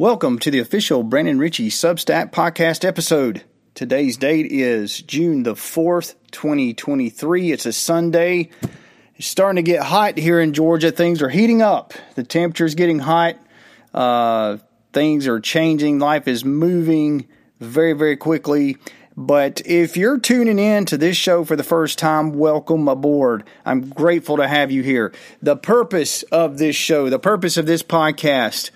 Welcome to the official Brandon Ritchie Substack podcast episode. Today's date is June the 4th, 2023. It's a Sunday. It's starting to get hot here in Georgia. Things are heating up. The temperature is getting hot. Uh, things are changing. Life is moving very, very quickly. But if you're tuning in to this show for the first time, welcome aboard. I'm grateful to have you here. The purpose of this show, the purpose of this podcast,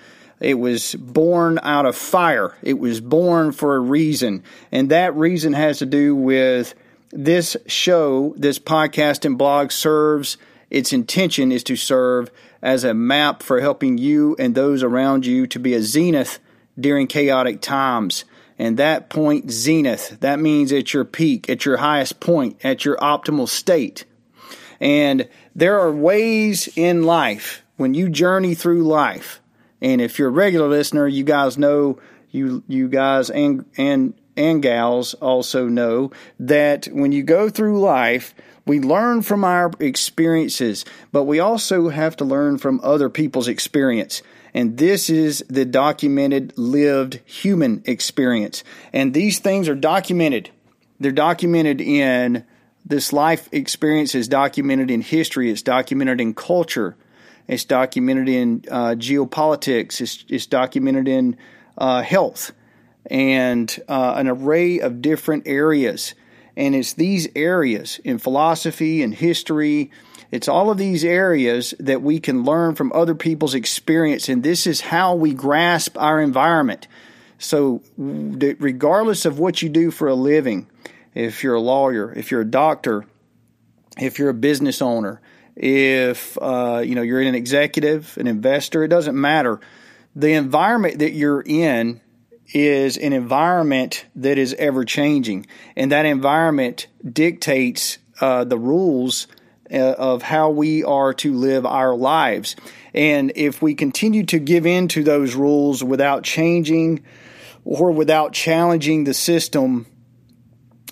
it was born out of fire. It was born for a reason. And that reason has to do with this show, this podcast and blog serves, its intention is to serve as a map for helping you and those around you to be a zenith during chaotic times. And that point, zenith, that means at your peak, at your highest point, at your optimal state. And there are ways in life when you journey through life and if you're a regular listener, you guys know you you guys and and and gals also know that when you go through life, we learn from our experiences, but we also have to learn from other people's experience. And this is the documented, lived human experience. And these things are documented. They're documented in this life experience is documented in history, it's documented in culture, it's documented in uh, geopolitics. It's, it's, documented in uh, health and uh, an array of different areas. And it's these areas in philosophy and history. It's all of these areas that we can learn from other people's experience. And this is how we grasp our environment. So, regardless of what you do for a living, if you're a lawyer, if you're a doctor, if you're a business owner, if uh, you know you're an executive, an investor, it doesn't matter. The environment that you're in is an environment that is ever changing, and that environment dictates uh, the rules uh, of how we are to live our lives. And if we continue to give in to those rules without changing or without challenging the system,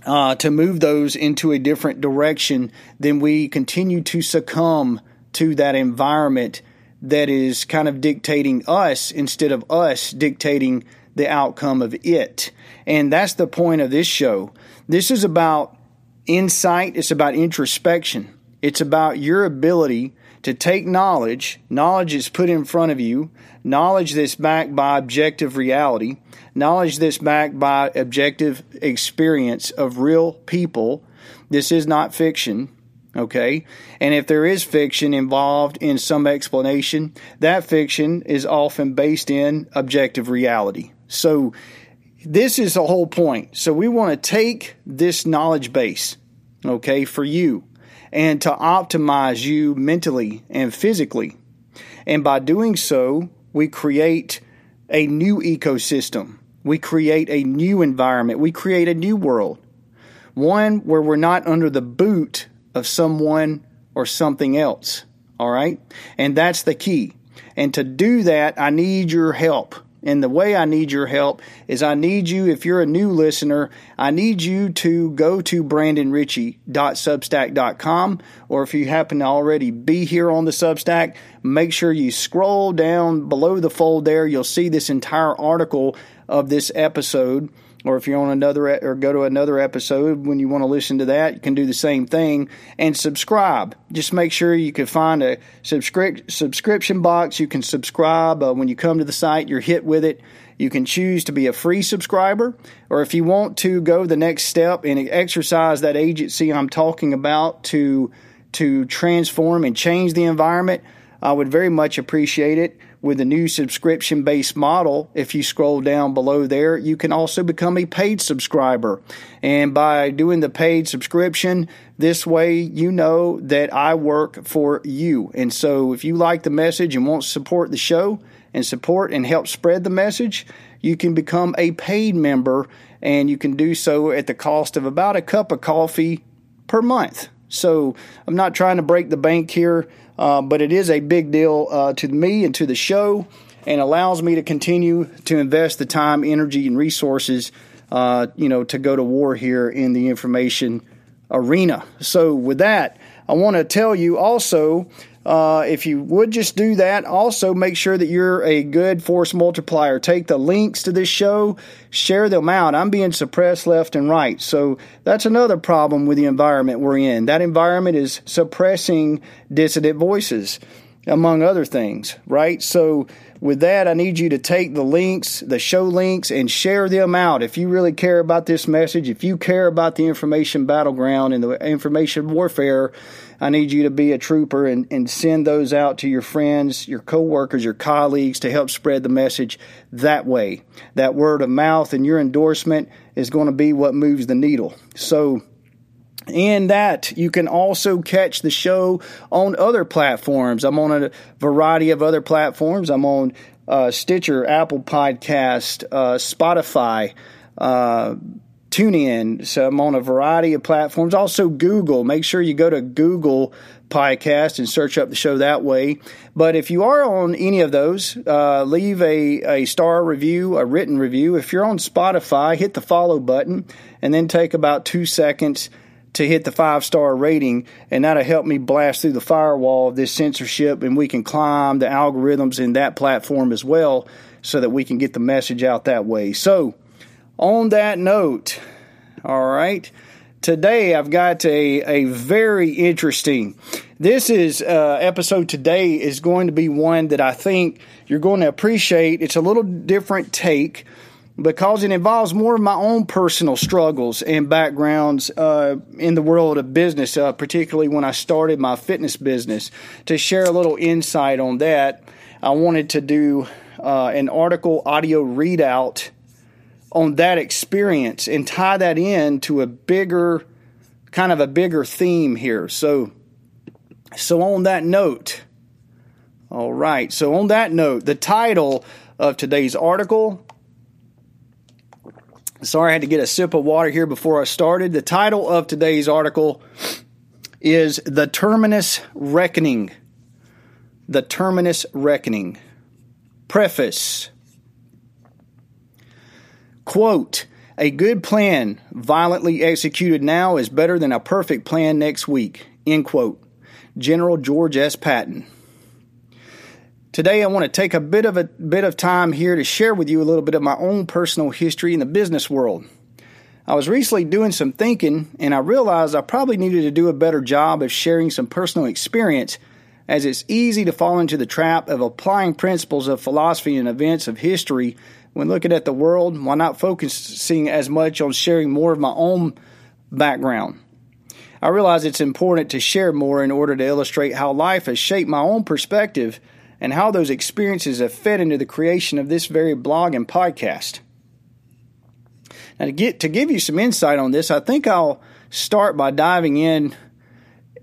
uh, to move those into a different direction, then we continue to succumb to that environment that is kind of dictating us instead of us dictating the outcome of it. And that's the point of this show. This is about insight, it's about introspection, it's about your ability to take knowledge, knowledge is put in front of you, knowledge that's backed by objective reality, knowledge that's backed by objective experience of real people. This is not fiction, okay? And if there is fiction involved in some explanation, that fiction is often based in objective reality. So, this is the whole point. So, we want to take this knowledge base, okay, for you and to optimize you mentally and physically. And by doing so, we create a new ecosystem. We create a new environment. We create a new world. One where we're not under the boot of someone or something else. All right? And that's the key. And to do that, I need your help. And the way I need your help is I need you, if you're a new listener, I need you to go to brandonritchie.substack.com, or if you happen to already be here on the Substack, make sure you scroll down below the fold there. You'll see this entire article of this episode or if you're on another or go to another episode when you want to listen to that, you can do the same thing and subscribe. Just make sure you can find a subscri- subscription box. You can subscribe uh, when you come to the site. You're hit with it. You can choose to be a free subscriber, or if you want to go the next step and exercise that agency I'm talking about to to transform and change the environment, I would very much appreciate it with the new subscription based model, if you scroll down below there, you can also become a paid subscriber. And by doing the paid subscription, this way you know that I work for you. And so if you like the message and want to support the show and support and help spread the message, you can become a paid member and you can do so at the cost of about a cup of coffee per month. So I'm not trying to break the bank here. Uh, but it is a big deal uh, to me and to the show and allows me to continue to invest the time, energy, and resources, uh, you know, to go to war here in the information arena. So with that, I want to tell you also Uh, if you would just do that, also make sure that you're a good force multiplier. Take the links to this show, share them out. I'm being suppressed left and right. So that's another problem with the environment we're in. That environment is suppressing dissident voices, among other things, right? So with that, I need you to take the links, the show links, and share them out. If you really care about this message, if you care about the information battleground and the information warfare, I need you to be a trooper and, and send those out to your friends, your coworkers, your colleagues to help spread the message that way. That word of mouth and your endorsement is going to be what moves the needle. So, in that you can also catch the show on other platforms. I'm on a variety of other platforms. I'm on uh, Stitcher, Apple Podcast, uh, Spotify, uh, TuneIn. So I'm on a variety of platforms. Also, Google. Make sure you go to Google Podcast and search up the show that way. But if you are on any of those, uh, leave a, a star review, a written review. If you're on Spotify, hit the follow button and then take about two seconds to hit the five star rating, and that'll help me blast through the firewall of this censorship, and we can climb the algorithms in that platform as well, so that we can get the message out that way. So, on that note, all right, today I've got a a very interesting. This is uh, episode today is going to be one that I think you're going to appreciate. It's a little different take because it involves more of my own personal struggles and backgrounds uh, in the world of business, uh, particularly when I started my fitness business. To share a little insight on that, I wanted to do uh, an article audio readout on that experience and tie that in to a bigger, kind of a bigger theme here. So, so on that note, all right. So on that note, the title of today's article Sorry, I had to get a sip of water here before I started. The title of today's article is The Terminus Reckoning. The Terminus Reckoning. Preface Quote, a good plan violently executed now is better than a perfect plan next week. End quote. General George S. Patton. Today, I want to take a bit of a bit of time here to share with you a little bit of my own personal history in the business world. I was recently doing some thinking, and I realized I probably needed to do a better job of sharing some personal experience, as it's easy to fall into the trap of applying principles of philosophy and events of history when looking at the world, while not focusing as much on sharing more of my own background. I realize it's important to share more in order to illustrate how life has shaped my own perspective and how those experiences have fed into the creation of this very blog and podcast. Now, to get to give you some insight on this, I think I'll start by diving in,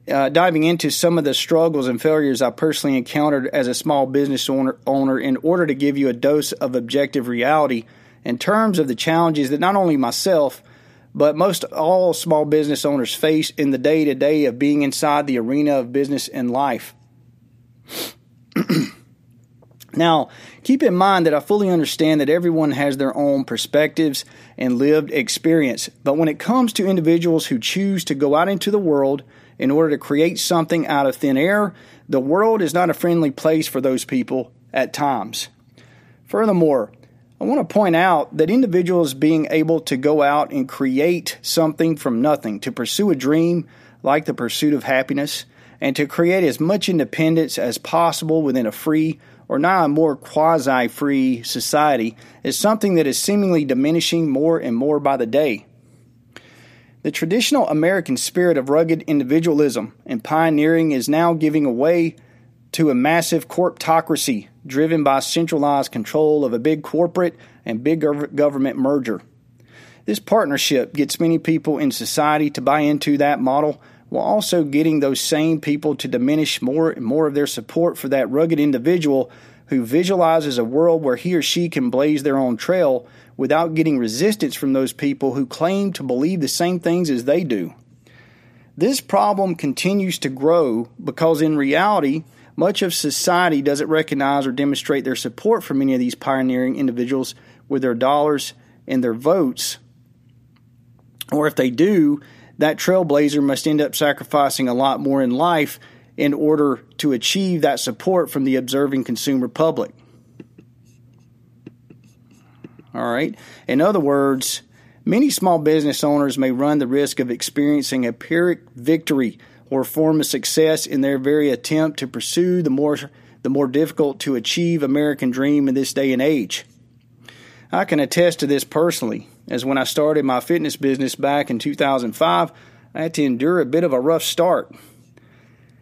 uh, diving into some of the struggles and failures I personally encountered as a small business owner, owner, in order to give you a dose of objective reality in terms of the challenges that not only myself but most all small business owners face in the day to day of being inside the arena of business and life. now, keep in mind that I fully understand that everyone has their own perspectives and lived experience, but when it comes to individuals who choose to go out into the world in order to create something out of thin air, the world is not a friendly place for those people at times. Furthermore, I want to point out that individuals being able to go out and create something from nothing, to pursue a dream like the pursuit of happiness, and to create as much independence as possible within a free or now a more quasi free society is something that is seemingly diminishing more and more by the day. The traditional American spirit of rugged individualism and pioneering is now giving way to a massive corptocracy driven by centralized control of a big corporate and big government merger. This partnership gets many people in society to buy into that model while also getting those same people to diminish more and more of their support for that rugged individual who visualizes a world where he or she can blaze their own trail without getting resistance from those people who claim to believe the same things as they do. This problem continues to grow because, in reality, much of society doesn't recognize or demonstrate their support for many of these pioneering individuals with their dollars and their votes. Or if they do, that trailblazer must end up sacrificing a lot more in life in order to achieve that support from the observing consumer public. All right. In other words, many small business owners may run the risk of experiencing a Pyrrhic victory or form of success in their very attempt to pursue the more the more difficult to achieve American dream in this day and age. I can attest to this personally, as when I started my fitness business back in 2005, I had to endure a bit of a rough start.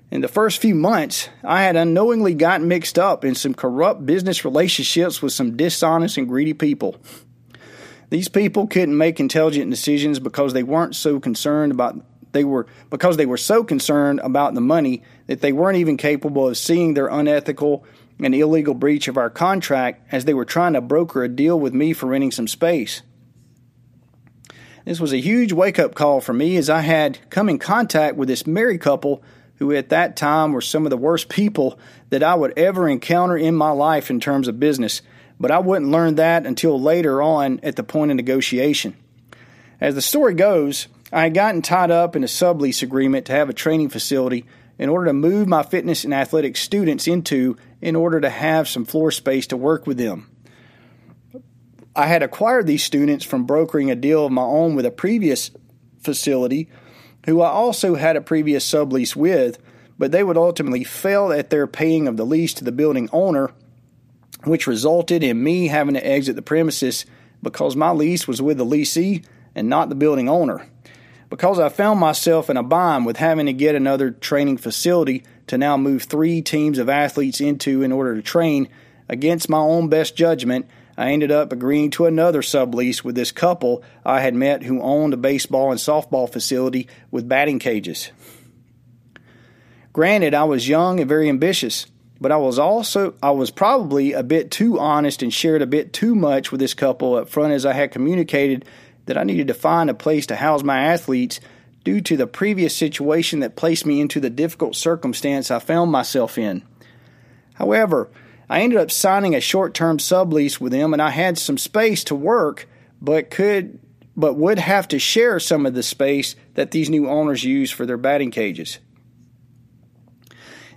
In the first few months, I had unknowingly gotten mixed up in some corrupt business relationships with some dishonest and greedy people. These people couldn't make intelligent decisions because they weren't so concerned about they were because they were so concerned about the money that they weren't even capable of seeing their unethical and illegal breach of our contract as they were trying to broker a deal with me for renting some space. This was a huge wake up call for me as I had come in contact with this married couple who at that time were some of the worst people that I would ever encounter in my life in terms of business, but I wouldn't learn that until later on at the point of negotiation. As the story goes, I had gotten tied up in a sublease agreement to have a training facility in order to move my fitness and athletic students into in order to have some floor space to work with them. I had acquired these students from brokering a deal of my own with a previous facility who I also had a previous sublease with, but they would ultimately fail at their paying of the lease to the building owner, which resulted in me having to exit the premises because my lease was with the leasee and not the building owner. Because I found myself in a bind with having to get another training facility to now move three teams of athletes into in order to train, against my own best judgment, I ended up agreeing to another sublease with this couple I had met who owned a baseball and softball facility with batting cages. Granted, I was young and very ambitious, but I was also I was probably a bit too honest and shared a bit too much with this couple up front as I had communicated that I needed to find a place to house my athletes due to the previous situation that placed me into the difficult circumstance I found myself in. However, I ended up signing a short-term sublease with them and I had some space to work but could but would have to share some of the space that these new owners use for their batting cages.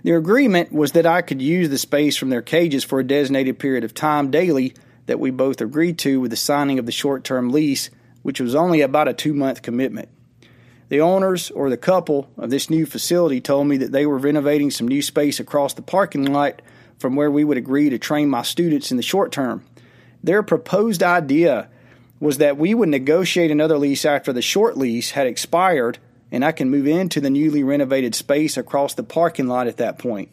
Their agreement was that I could use the space from their cages for a designated period of time daily that we both agreed to with the signing of the short term lease, which was only about a two month commitment. The owners or the couple of this new facility told me that they were renovating some new space across the parking lot from where we would agree to train my students in the short term. Their proposed idea was that we would negotiate another lease after the short lease had expired and I can move into the newly renovated space across the parking lot at that point.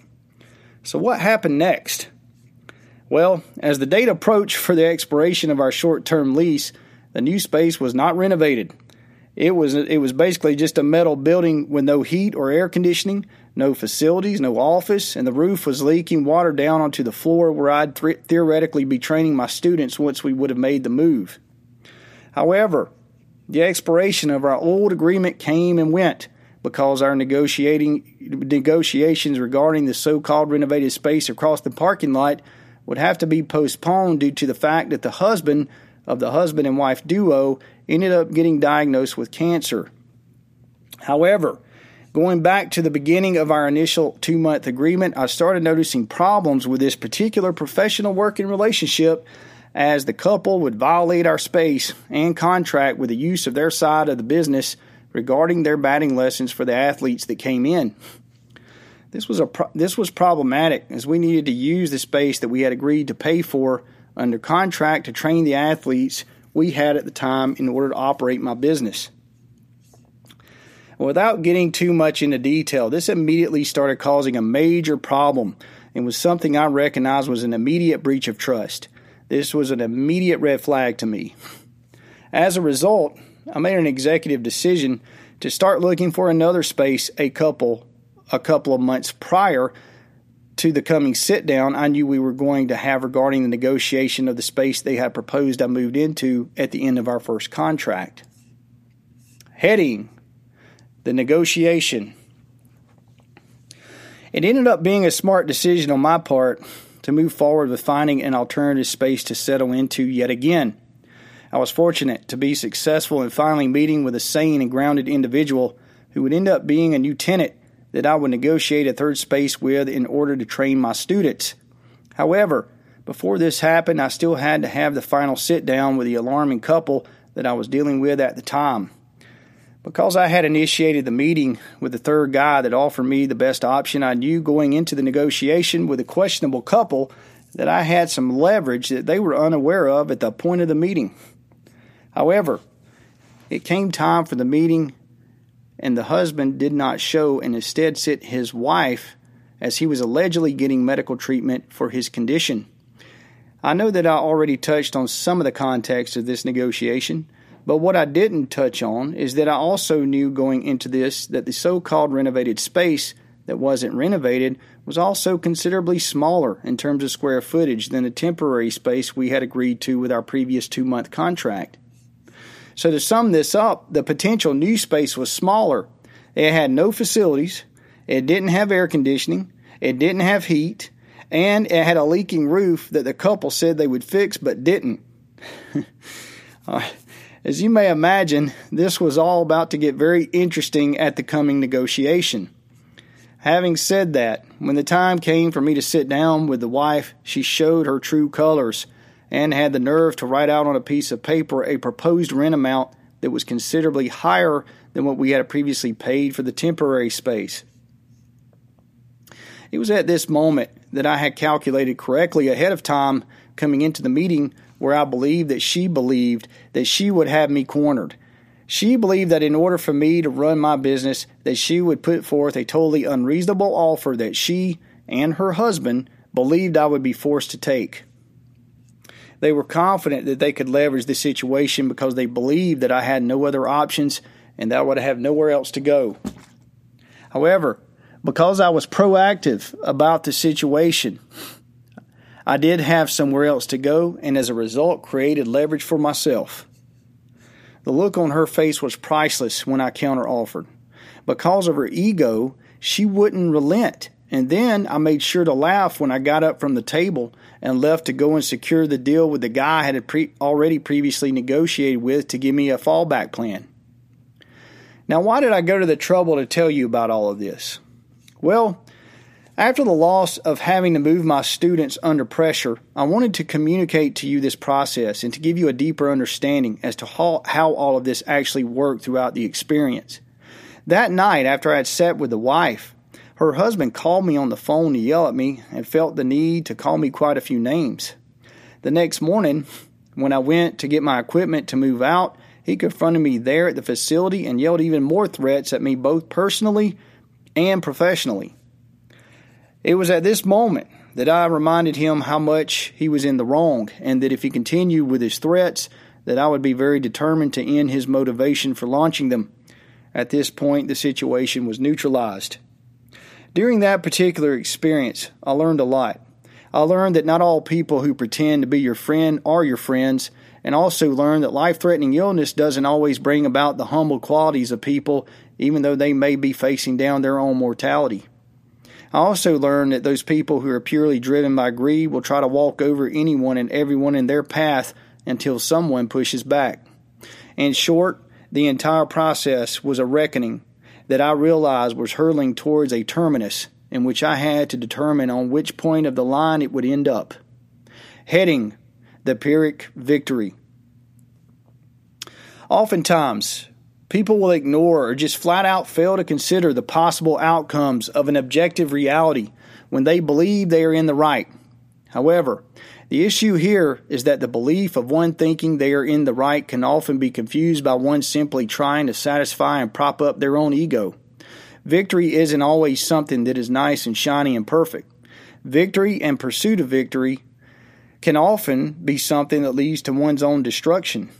So, what happened next? Well, as the date approached for the expiration of our short term lease, the new space was not renovated. It was it was basically just a metal building with no heat or air conditioning, no facilities, no office, and the roof was leaking water down onto the floor where I'd th- theoretically be training my students once we would have made the move. However, the expiration of our old agreement came and went because our negotiating negotiations regarding the so-called renovated space across the parking lot would have to be postponed due to the fact that the husband of the husband and wife duo ended up getting diagnosed with cancer. However, going back to the beginning of our initial two month agreement, I started noticing problems with this particular professional working relationship as the couple would violate our space and contract with the use of their side of the business regarding their batting lessons for the athletes that came in. This was a pro- this was problematic as we needed to use the space that we had agreed to pay for under contract to train the athletes we had at the time in order to operate my business. Without getting too much into detail, this immediately started causing a major problem and was something I recognized was an immediate breach of trust. This was an immediate red flag to me. As a result, I made an executive decision to start looking for another space a couple a couple of months prior to the coming sit down I knew we were going to have regarding the negotiation of the space they had proposed I moved into at the end of our first contract. Heading the negotiation. It ended up being a smart decision on my part to move forward with finding an alternative space to settle into yet again. I was fortunate to be successful in finally meeting with a sane and grounded individual who would end up being a new tenant that I would negotiate a third space with in order to train my students. However, before this happened, I still had to have the final sit down with the alarming couple that I was dealing with at the time. Because I had initiated the meeting with the third guy that offered me the best option, I knew going into the negotiation with a questionable couple that I had some leverage that they were unaware of at the point of the meeting. However, it came time for the meeting, and the husband did not show and instead sent his wife as he was allegedly getting medical treatment for his condition. I know that I already touched on some of the context of this negotiation, but what I didn't touch on is that I also knew going into this that the so called renovated space that wasn't renovated was also considerably smaller in terms of square footage than the temporary space we had agreed to with our previous two month contract. So, to sum this up, the potential new space was smaller. It had no facilities, it didn't have air conditioning, it didn't have heat, and it had a leaking roof that the couple said they would fix but didn't. uh, as you may imagine, this was all about to get very interesting at the coming negotiation. Having said that, when the time came for me to sit down with the wife, she showed her true colors and had the nerve to write out on a piece of paper a proposed rent amount that was considerably higher than what we had previously paid for the temporary space. It was at this moment that I had calculated correctly ahead of time coming into the meeting where I believed that she believed that she would have me cornered. She believed that in order for me to run my business that she would put forth a totally unreasonable offer that she and her husband believed I would be forced to take. They were confident that they could leverage the situation because they believed that I had no other options and that I would have nowhere else to go. However, because I was proactive about the situation, I did have somewhere else to go, and as a result, created leverage for myself. The look on her face was priceless when I counteroffered. Because of her ego, she wouldn't relent. And then I made sure to laugh when I got up from the table and left to go and secure the deal with the guy I had pre- already previously negotiated with to give me a fallback plan. Now, why did I go to the trouble to tell you about all of this? Well, after the loss of having to move my students under pressure, I wanted to communicate to you this process and to give you a deeper understanding as to how, how all of this actually worked throughout the experience. That night, after I had sat with the wife, her husband called me on the phone to yell at me and felt the need to call me quite a few names. The next morning, when I went to get my equipment to move out, he confronted me there at the facility and yelled even more threats at me both personally and professionally. It was at this moment that I reminded him how much he was in the wrong and that if he continued with his threats, that I would be very determined to end his motivation for launching them. At this point, the situation was neutralized. During that particular experience, I learned a lot. I learned that not all people who pretend to be your friend are your friends, and also learned that life threatening illness doesn't always bring about the humble qualities of people, even though they may be facing down their own mortality. I also learned that those people who are purely driven by greed will try to walk over anyone and everyone in their path until someone pushes back. In short, the entire process was a reckoning that I realized was hurling towards a terminus in which I had to determine on which point of the line it would end up. Heading the Pyrrhic victory. Oftentimes, People will ignore or just flat out fail to consider the possible outcomes of an objective reality when they believe they are in the right. However, the issue here is that the belief of one thinking they are in the right can often be confused by one simply trying to satisfy and prop up their own ego. Victory isn't always something that is nice and shiny and perfect. Victory and pursuit of victory can often be something that leads to one's own destruction.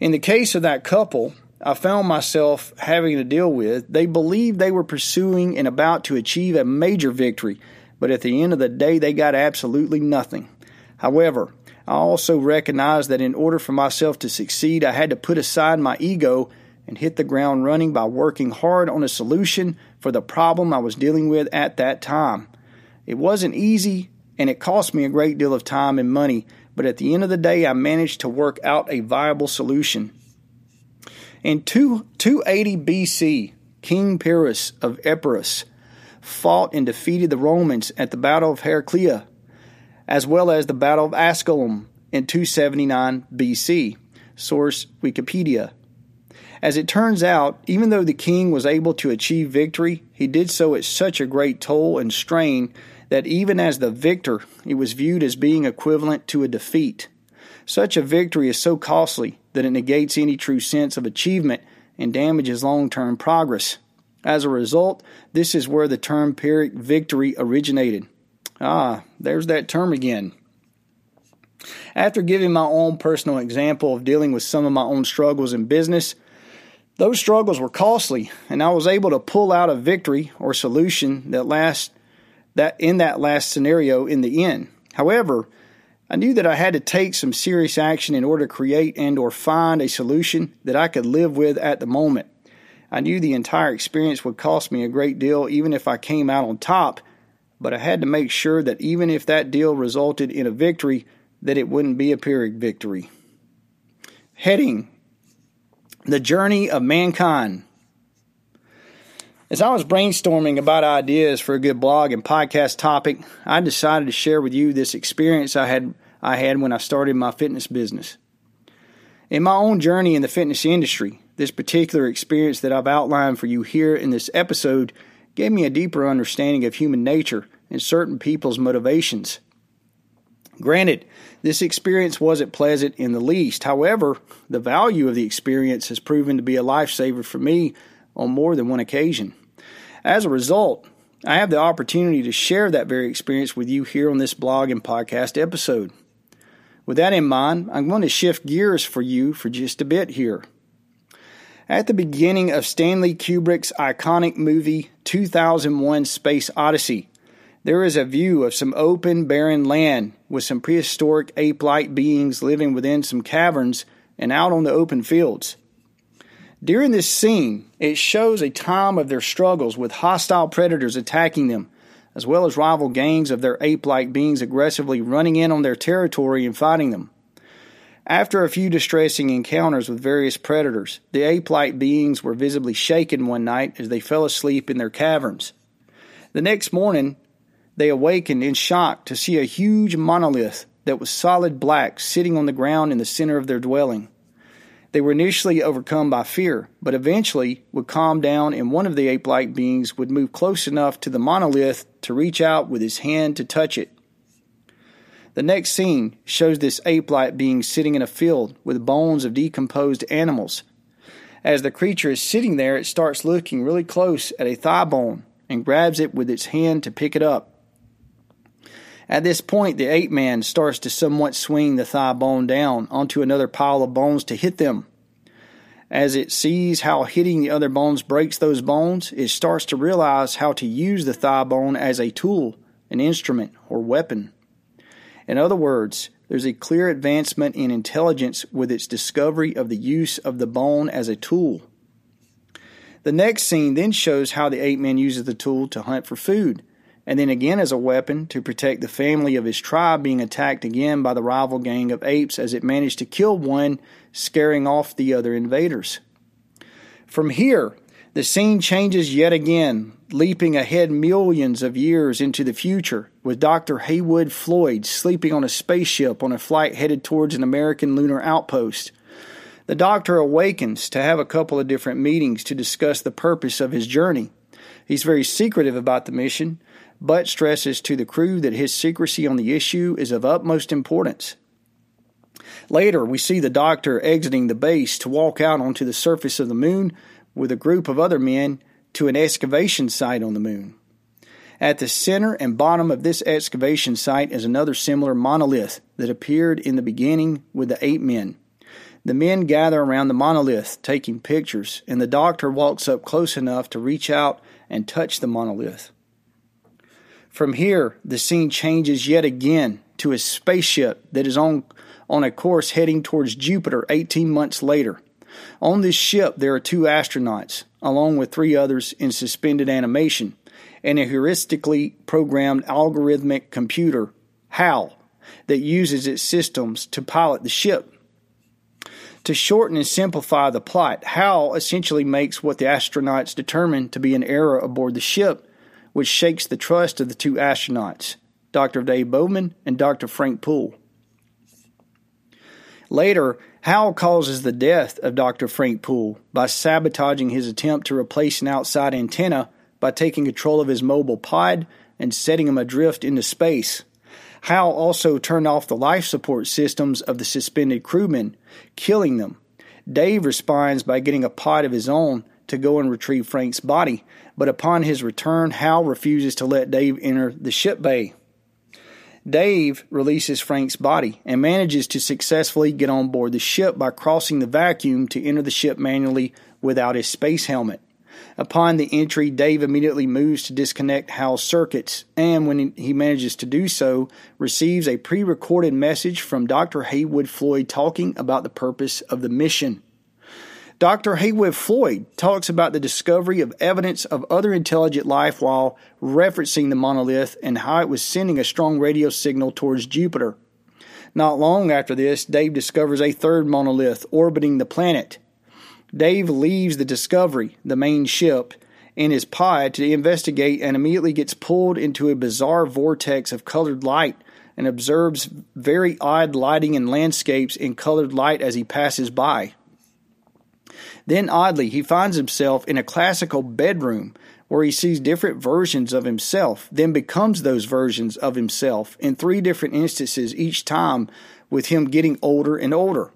In the case of that couple, I found myself having to deal with, they believed they were pursuing and about to achieve a major victory, but at the end of the day, they got absolutely nothing. However, I also recognized that in order for myself to succeed, I had to put aside my ego and hit the ground running by working hard on a solution for the problem I was dealing with at that time. It wasn't easy and it cost me a great deal of time and money, but at the end of the day, I managed to work out a viable solution. In 2, 280 BC, King Pyrrhus of Epirus, fought and defeated the Romans at the Battle of Heraclea, as well as the Battle of Asculum in 279 BC. Source Wikipedia. As it turns out, even though the king was able to achieve victory, he did so at such a great toll and strain that even as the victor, it was viewed as being equivalent to a defeat. Such a victory is so costly that it negates any true sense of achievement and damages long term progress. As a result, this is where the term Pyrrhic victory originated. Ah, there's that term again. After giving my own personal example of dealing with some of my own struggles in business, those struggles were costly, and I was able to pull out a victory or solution that last that in that last scenario in the end. However, I knew that I had to take some serious action in order to create and or find a solution that I could live with at the moment. I knew the entire experience would cost me a great deal even if I came out on top, but I had to make sure that even if that deal resulted in a victory, that it wouldn't be a Pyrrhic victory. Heading The Journey of Mankind. As I was brainstorming about ideas for a good blog and podcast topic, I decided to share with you this experience I had I had when I started my fitness business. In my own journey in the fitness industry, this particular experience that I've outlined for you here in this episode gave me a deeper understanding of human nature and certain people's motivations. Granted, this experience wasn't pleasant in the least. However, the value of the experience has proven to be a lifesaver for me on more than one occasion. As a result, I have the opportunity to share that very experience with you here on this blog and podcast episode. With that in mind, I'm going to shift gears for you for just a bit here. At the beginning of Stanley Kubrick's iconic movie 2001 Space Odyssey, there is a view of some open, barren land with some prehistoric ape like beings living within some caverns and out on the open fields. During this scene, it shows a time of their struggles with hostile predators attacking them, as well as rival gangs of their ape like beings aggressively running in on their territory and fighting them. After a few distressing encounters with various predators, the ape like beings were visibly shaken one night as they fell asleep in their caverns. The next morning, they awakened in shock to see a huge monolith that was solid black sitting on the ground in the center of their dwelling. They were initially overcome by fear, but eventually would calm down, and one of the ape like beings would move close enough to the monolith to reach out with his hand to touch it. The next scene shows this ape like being sitting in a field with bones of decomposed animals. As the creature is sitting there, it starts looking really close at a thigh bone and grabs it with its hand to pick it up. At this point, the ape man starts to somewhat swing the thigh bone down onto another pile of bones to hit them. As it sees how hitting the other bones breaks those bones, it starts to realize how to use the thigh bone as a tool, an instrument, or weapon. In other words, there's a clear advancement in intelligence with its discovery of the use of the bone as a tool. The next scene then shows how the ape man uses the tool to hunt for food and then again as a weapon to protect the family of his tribe being attacked again by the rival gang of apes as it managed to kill one, scaring off the other invaders. From here, the scene changes yet again, leaping ahead millions of years into the future, with Dr. Heywood Floyd sleeping on a spaceship on a flight headed towards an American lunar outpost. The doctor awakens to have a couple of different meetings to discuss the purpose of his journey. He's very secretive about the mission, but stresses to the crew that his secrecy on the issue is of utmost importance. Later, we see the doctor exiting the base to walk out onto the surface of the moon with a group of other men to an excavation site on the moon. At the center and bottom of this excavation site is another similar monolith that appeared in the beginning with the eight men. The men gather around the monolith, taking pictures, and the doctor walks up close enough to reach out and touch the monolith. From here, the scene changes yet again to a spaceship that is on, on a course heading towards Jupiter 18 months later. On this ship, there are two astronauts, along with three others in suspended animation, and a heuristically programmed algorithmic computer, HAL, that uses its systems to pilot the ship. To shorten and simplify the plot, Hal essentially makes what the astronauts determine to be an error aboard the ship, which shakes the trust of the two astronauts, Dr. Dave Bowman and Dr. Frank Poole. Later, Hal causes the death of Dr. Frank Poole by sabotaging his attempt to replace an outside antenna by taking control of his mobile pod and setting him adrift into space. Hal also turned off the life support systems of the suspended crewmen, killing them. Dave responds by getting a pod of his own to go and retrieve Frank's body, but upon his return, Hal refuses to let Dave enter the ship bay. Dave releases Frank's body and manages to successfully get on board the ship by crossing the vacuum to enter the ship manually without his space helmet. Upon the entry, Dave immediately moves to disconnect Hal's circuits, and when he manages to do so, receives a pre recorded message from Dr. Heywood Floyd talking about the purpose of the mission. Dr. Heywood Floyd talks about the discovery of evidence of other intelligent life while referencing the monolith and how it was sending a strong radio signal towards Jupiter. Not long after this, Dave discovers a third monolith orbiting the planet. Dave leaves the Discovery, the main ship, in his pod to investigate and immediately gets pulled into a bizarre vortex of colored light and observes very odd lighting and landscapes in colored light as he passes by. Then, oddly, he finds himself in a classical bedroom where he sees different versions of himself, then becomes those versions of himself in three different instances each time, with him getting older and older.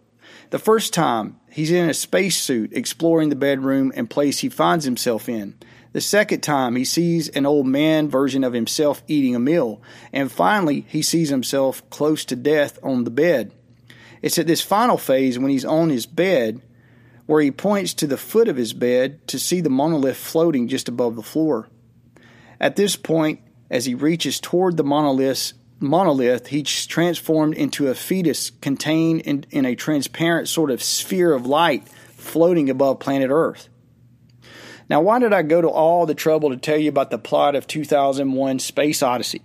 The first time, he's in a spacesuit exploring the bedroom and place he finds himself in. The second time, he sees an old man version of himself eating a meal. And finally, he sees himself close to death on the bed. It's at this final phase when he's on his bed where he points to the foot of his bed to see the monolith floating just above the floor. At this point, as he reaches toward the monolith, monolith, he's transformed into a fetus contained in, in a transparent sort of sphere of light floating above planet Earth. Now, why did I go to all the trouble to tell you about the plot of 2001 Space Odyssey?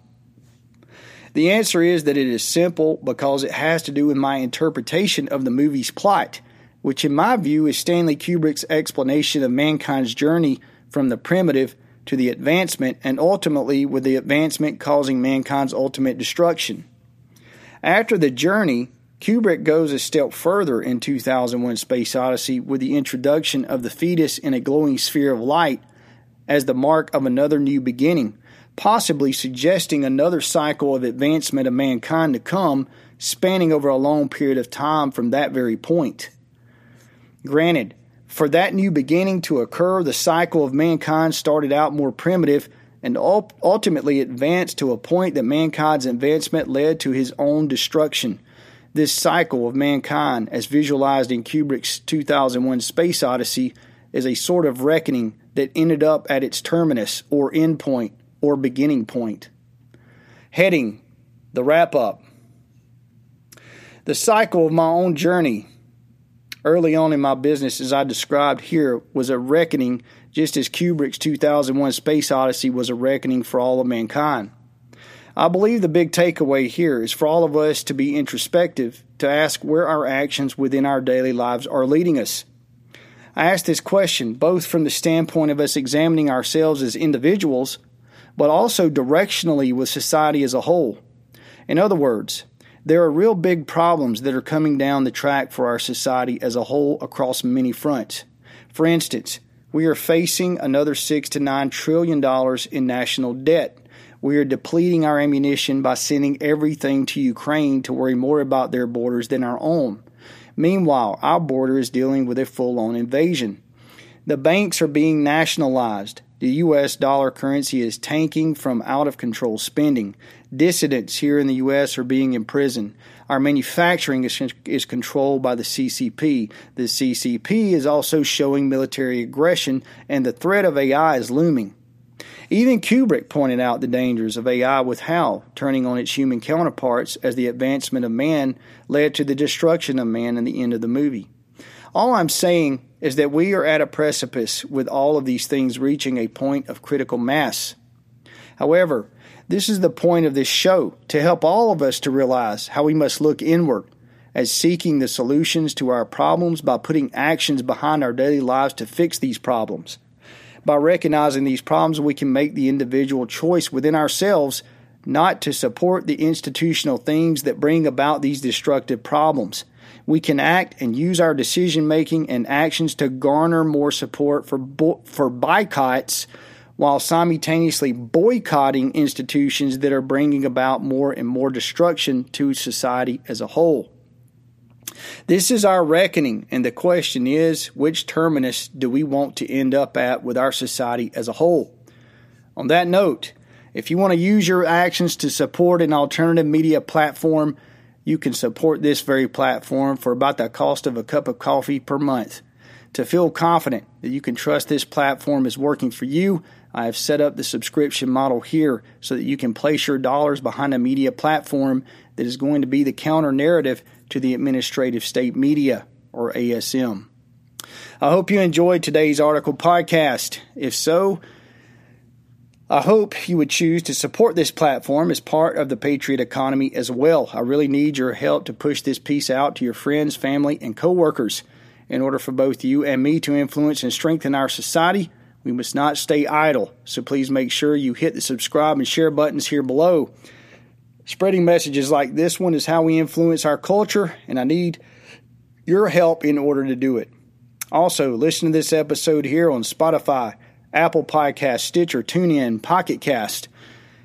The answer is that it is simple because it has to do with my interpretation of the movie's plot, which, in my view, is Stanley Kubrick's explanation of mankind's journey from the primitive to the advancement, and ultimately with the advancement causing mankind's ultimate destruction. After the journey, Kubrick goes a step further in 2001 Space Odyssey with the introduction of the fetus in a glowing sphere of light as the mark of another new beginning, possibly suggesting another cycle of advancement of mankind to come, spanning over a long period of time from that very point. Granted, for that new beginning to occur, the cycle of mankind started out more primitive and ultimately advanced to a point that mankind's advancement led to his own destruction. This cycle of mankind, as visualized in Kubrick's 2001 Space Odyssey, is a sort of reckoning that ended up at its terminus or end point or beginning point. Heading the wrap up. The cycle of my own journey early on in my business, as I described here, was a reckoning, just as Kubrick's 2001 Space Odyssey was a reckoning for all of mankind. I believe the big takeaway here is for all of us to be introspective, to ask where our actions within our daily lives are leading us. I ask this question both from the standpoint of us examining ourselves as individuals, but also directionally with society as a whole. In other words, there are real big problems that are coming down the track for our society as a whole across many fronts. For instance, we are facing another 6 to 9 trillion dollars in national debt. We are depleting our ammunition by sending everything to Ukraine to worry more about their borders than our own. Meanwhile, our border is dealing with a full on invasion. The banks are being nationalized. The U.S. dollar currency is tanking from out of control spending. Dissidents here in the U.S. are being imprisoned. Our manufacturing is, is controlled by the CCP. The CCP is also showing military aggression, and the threat of AI is looming. Even Kubrick pointed out the dangers of AI with HAL turning on its human counterparts as the advancement of man led to the destruction of man in the end of the movie. All I'm saying is that we are at a precipice with all of these things reaching a point of critical mass. However, this is the point of this show to help all of us to realize how we must look inward as seeking the solutions to our problems by putting actions behind our daily lives to fix these problems. By recognizing these problems, we can make the individual choice within ourselves not to support the institutional things that bring about these destructive problems. We can act and use our decision making and actions to garner more support for, bo- for boycotts while simultaneously boycotting institutions that are bringing about more and more destruction to society as a whole. This is our reckoning, and the question is which terminus do we want to end up at with our society as a whole? On that note, if you want to use your actions to support an alternative media platform, you can support this very platform for about the cost of a cup of coffee per month. To feel confident that you can trust this platform is working for you, I have set up the subscription model here so that you can place your dollars behind a media platform that is going to be the counter narrative to the administrative state media, or ASM. I hope you enjoyed today's article podcast. If so, I hope you would choose to support this platform as part of the Patriot economy as well. I really need your help to push this piece out to your friends, family, and coworkers. In order for both you and me to influence and strengthen our society, we must not stay idle. So please make sure you hit the subscribe and share buttons here below. Spreading messages like this one is how we influence our culture, and I need your help in order to do it. Also, listen to this episode here on Spotify, Apple Podcast, Stitcher, TuneIn, Pocket Cast.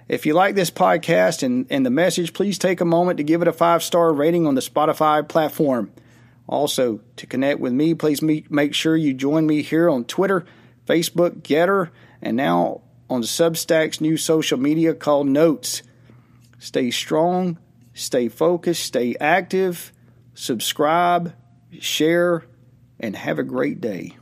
If you like this podcast and, and the message, please take a moment to give it a five star rating on the Spotify platform. Also, to connect with me, please make sure you join me here on Twitter, Facebook, Gettr, and now on Substack's new social media called Notes. Stay strong, stay focused, stay active, subscribe, share, and have a great day.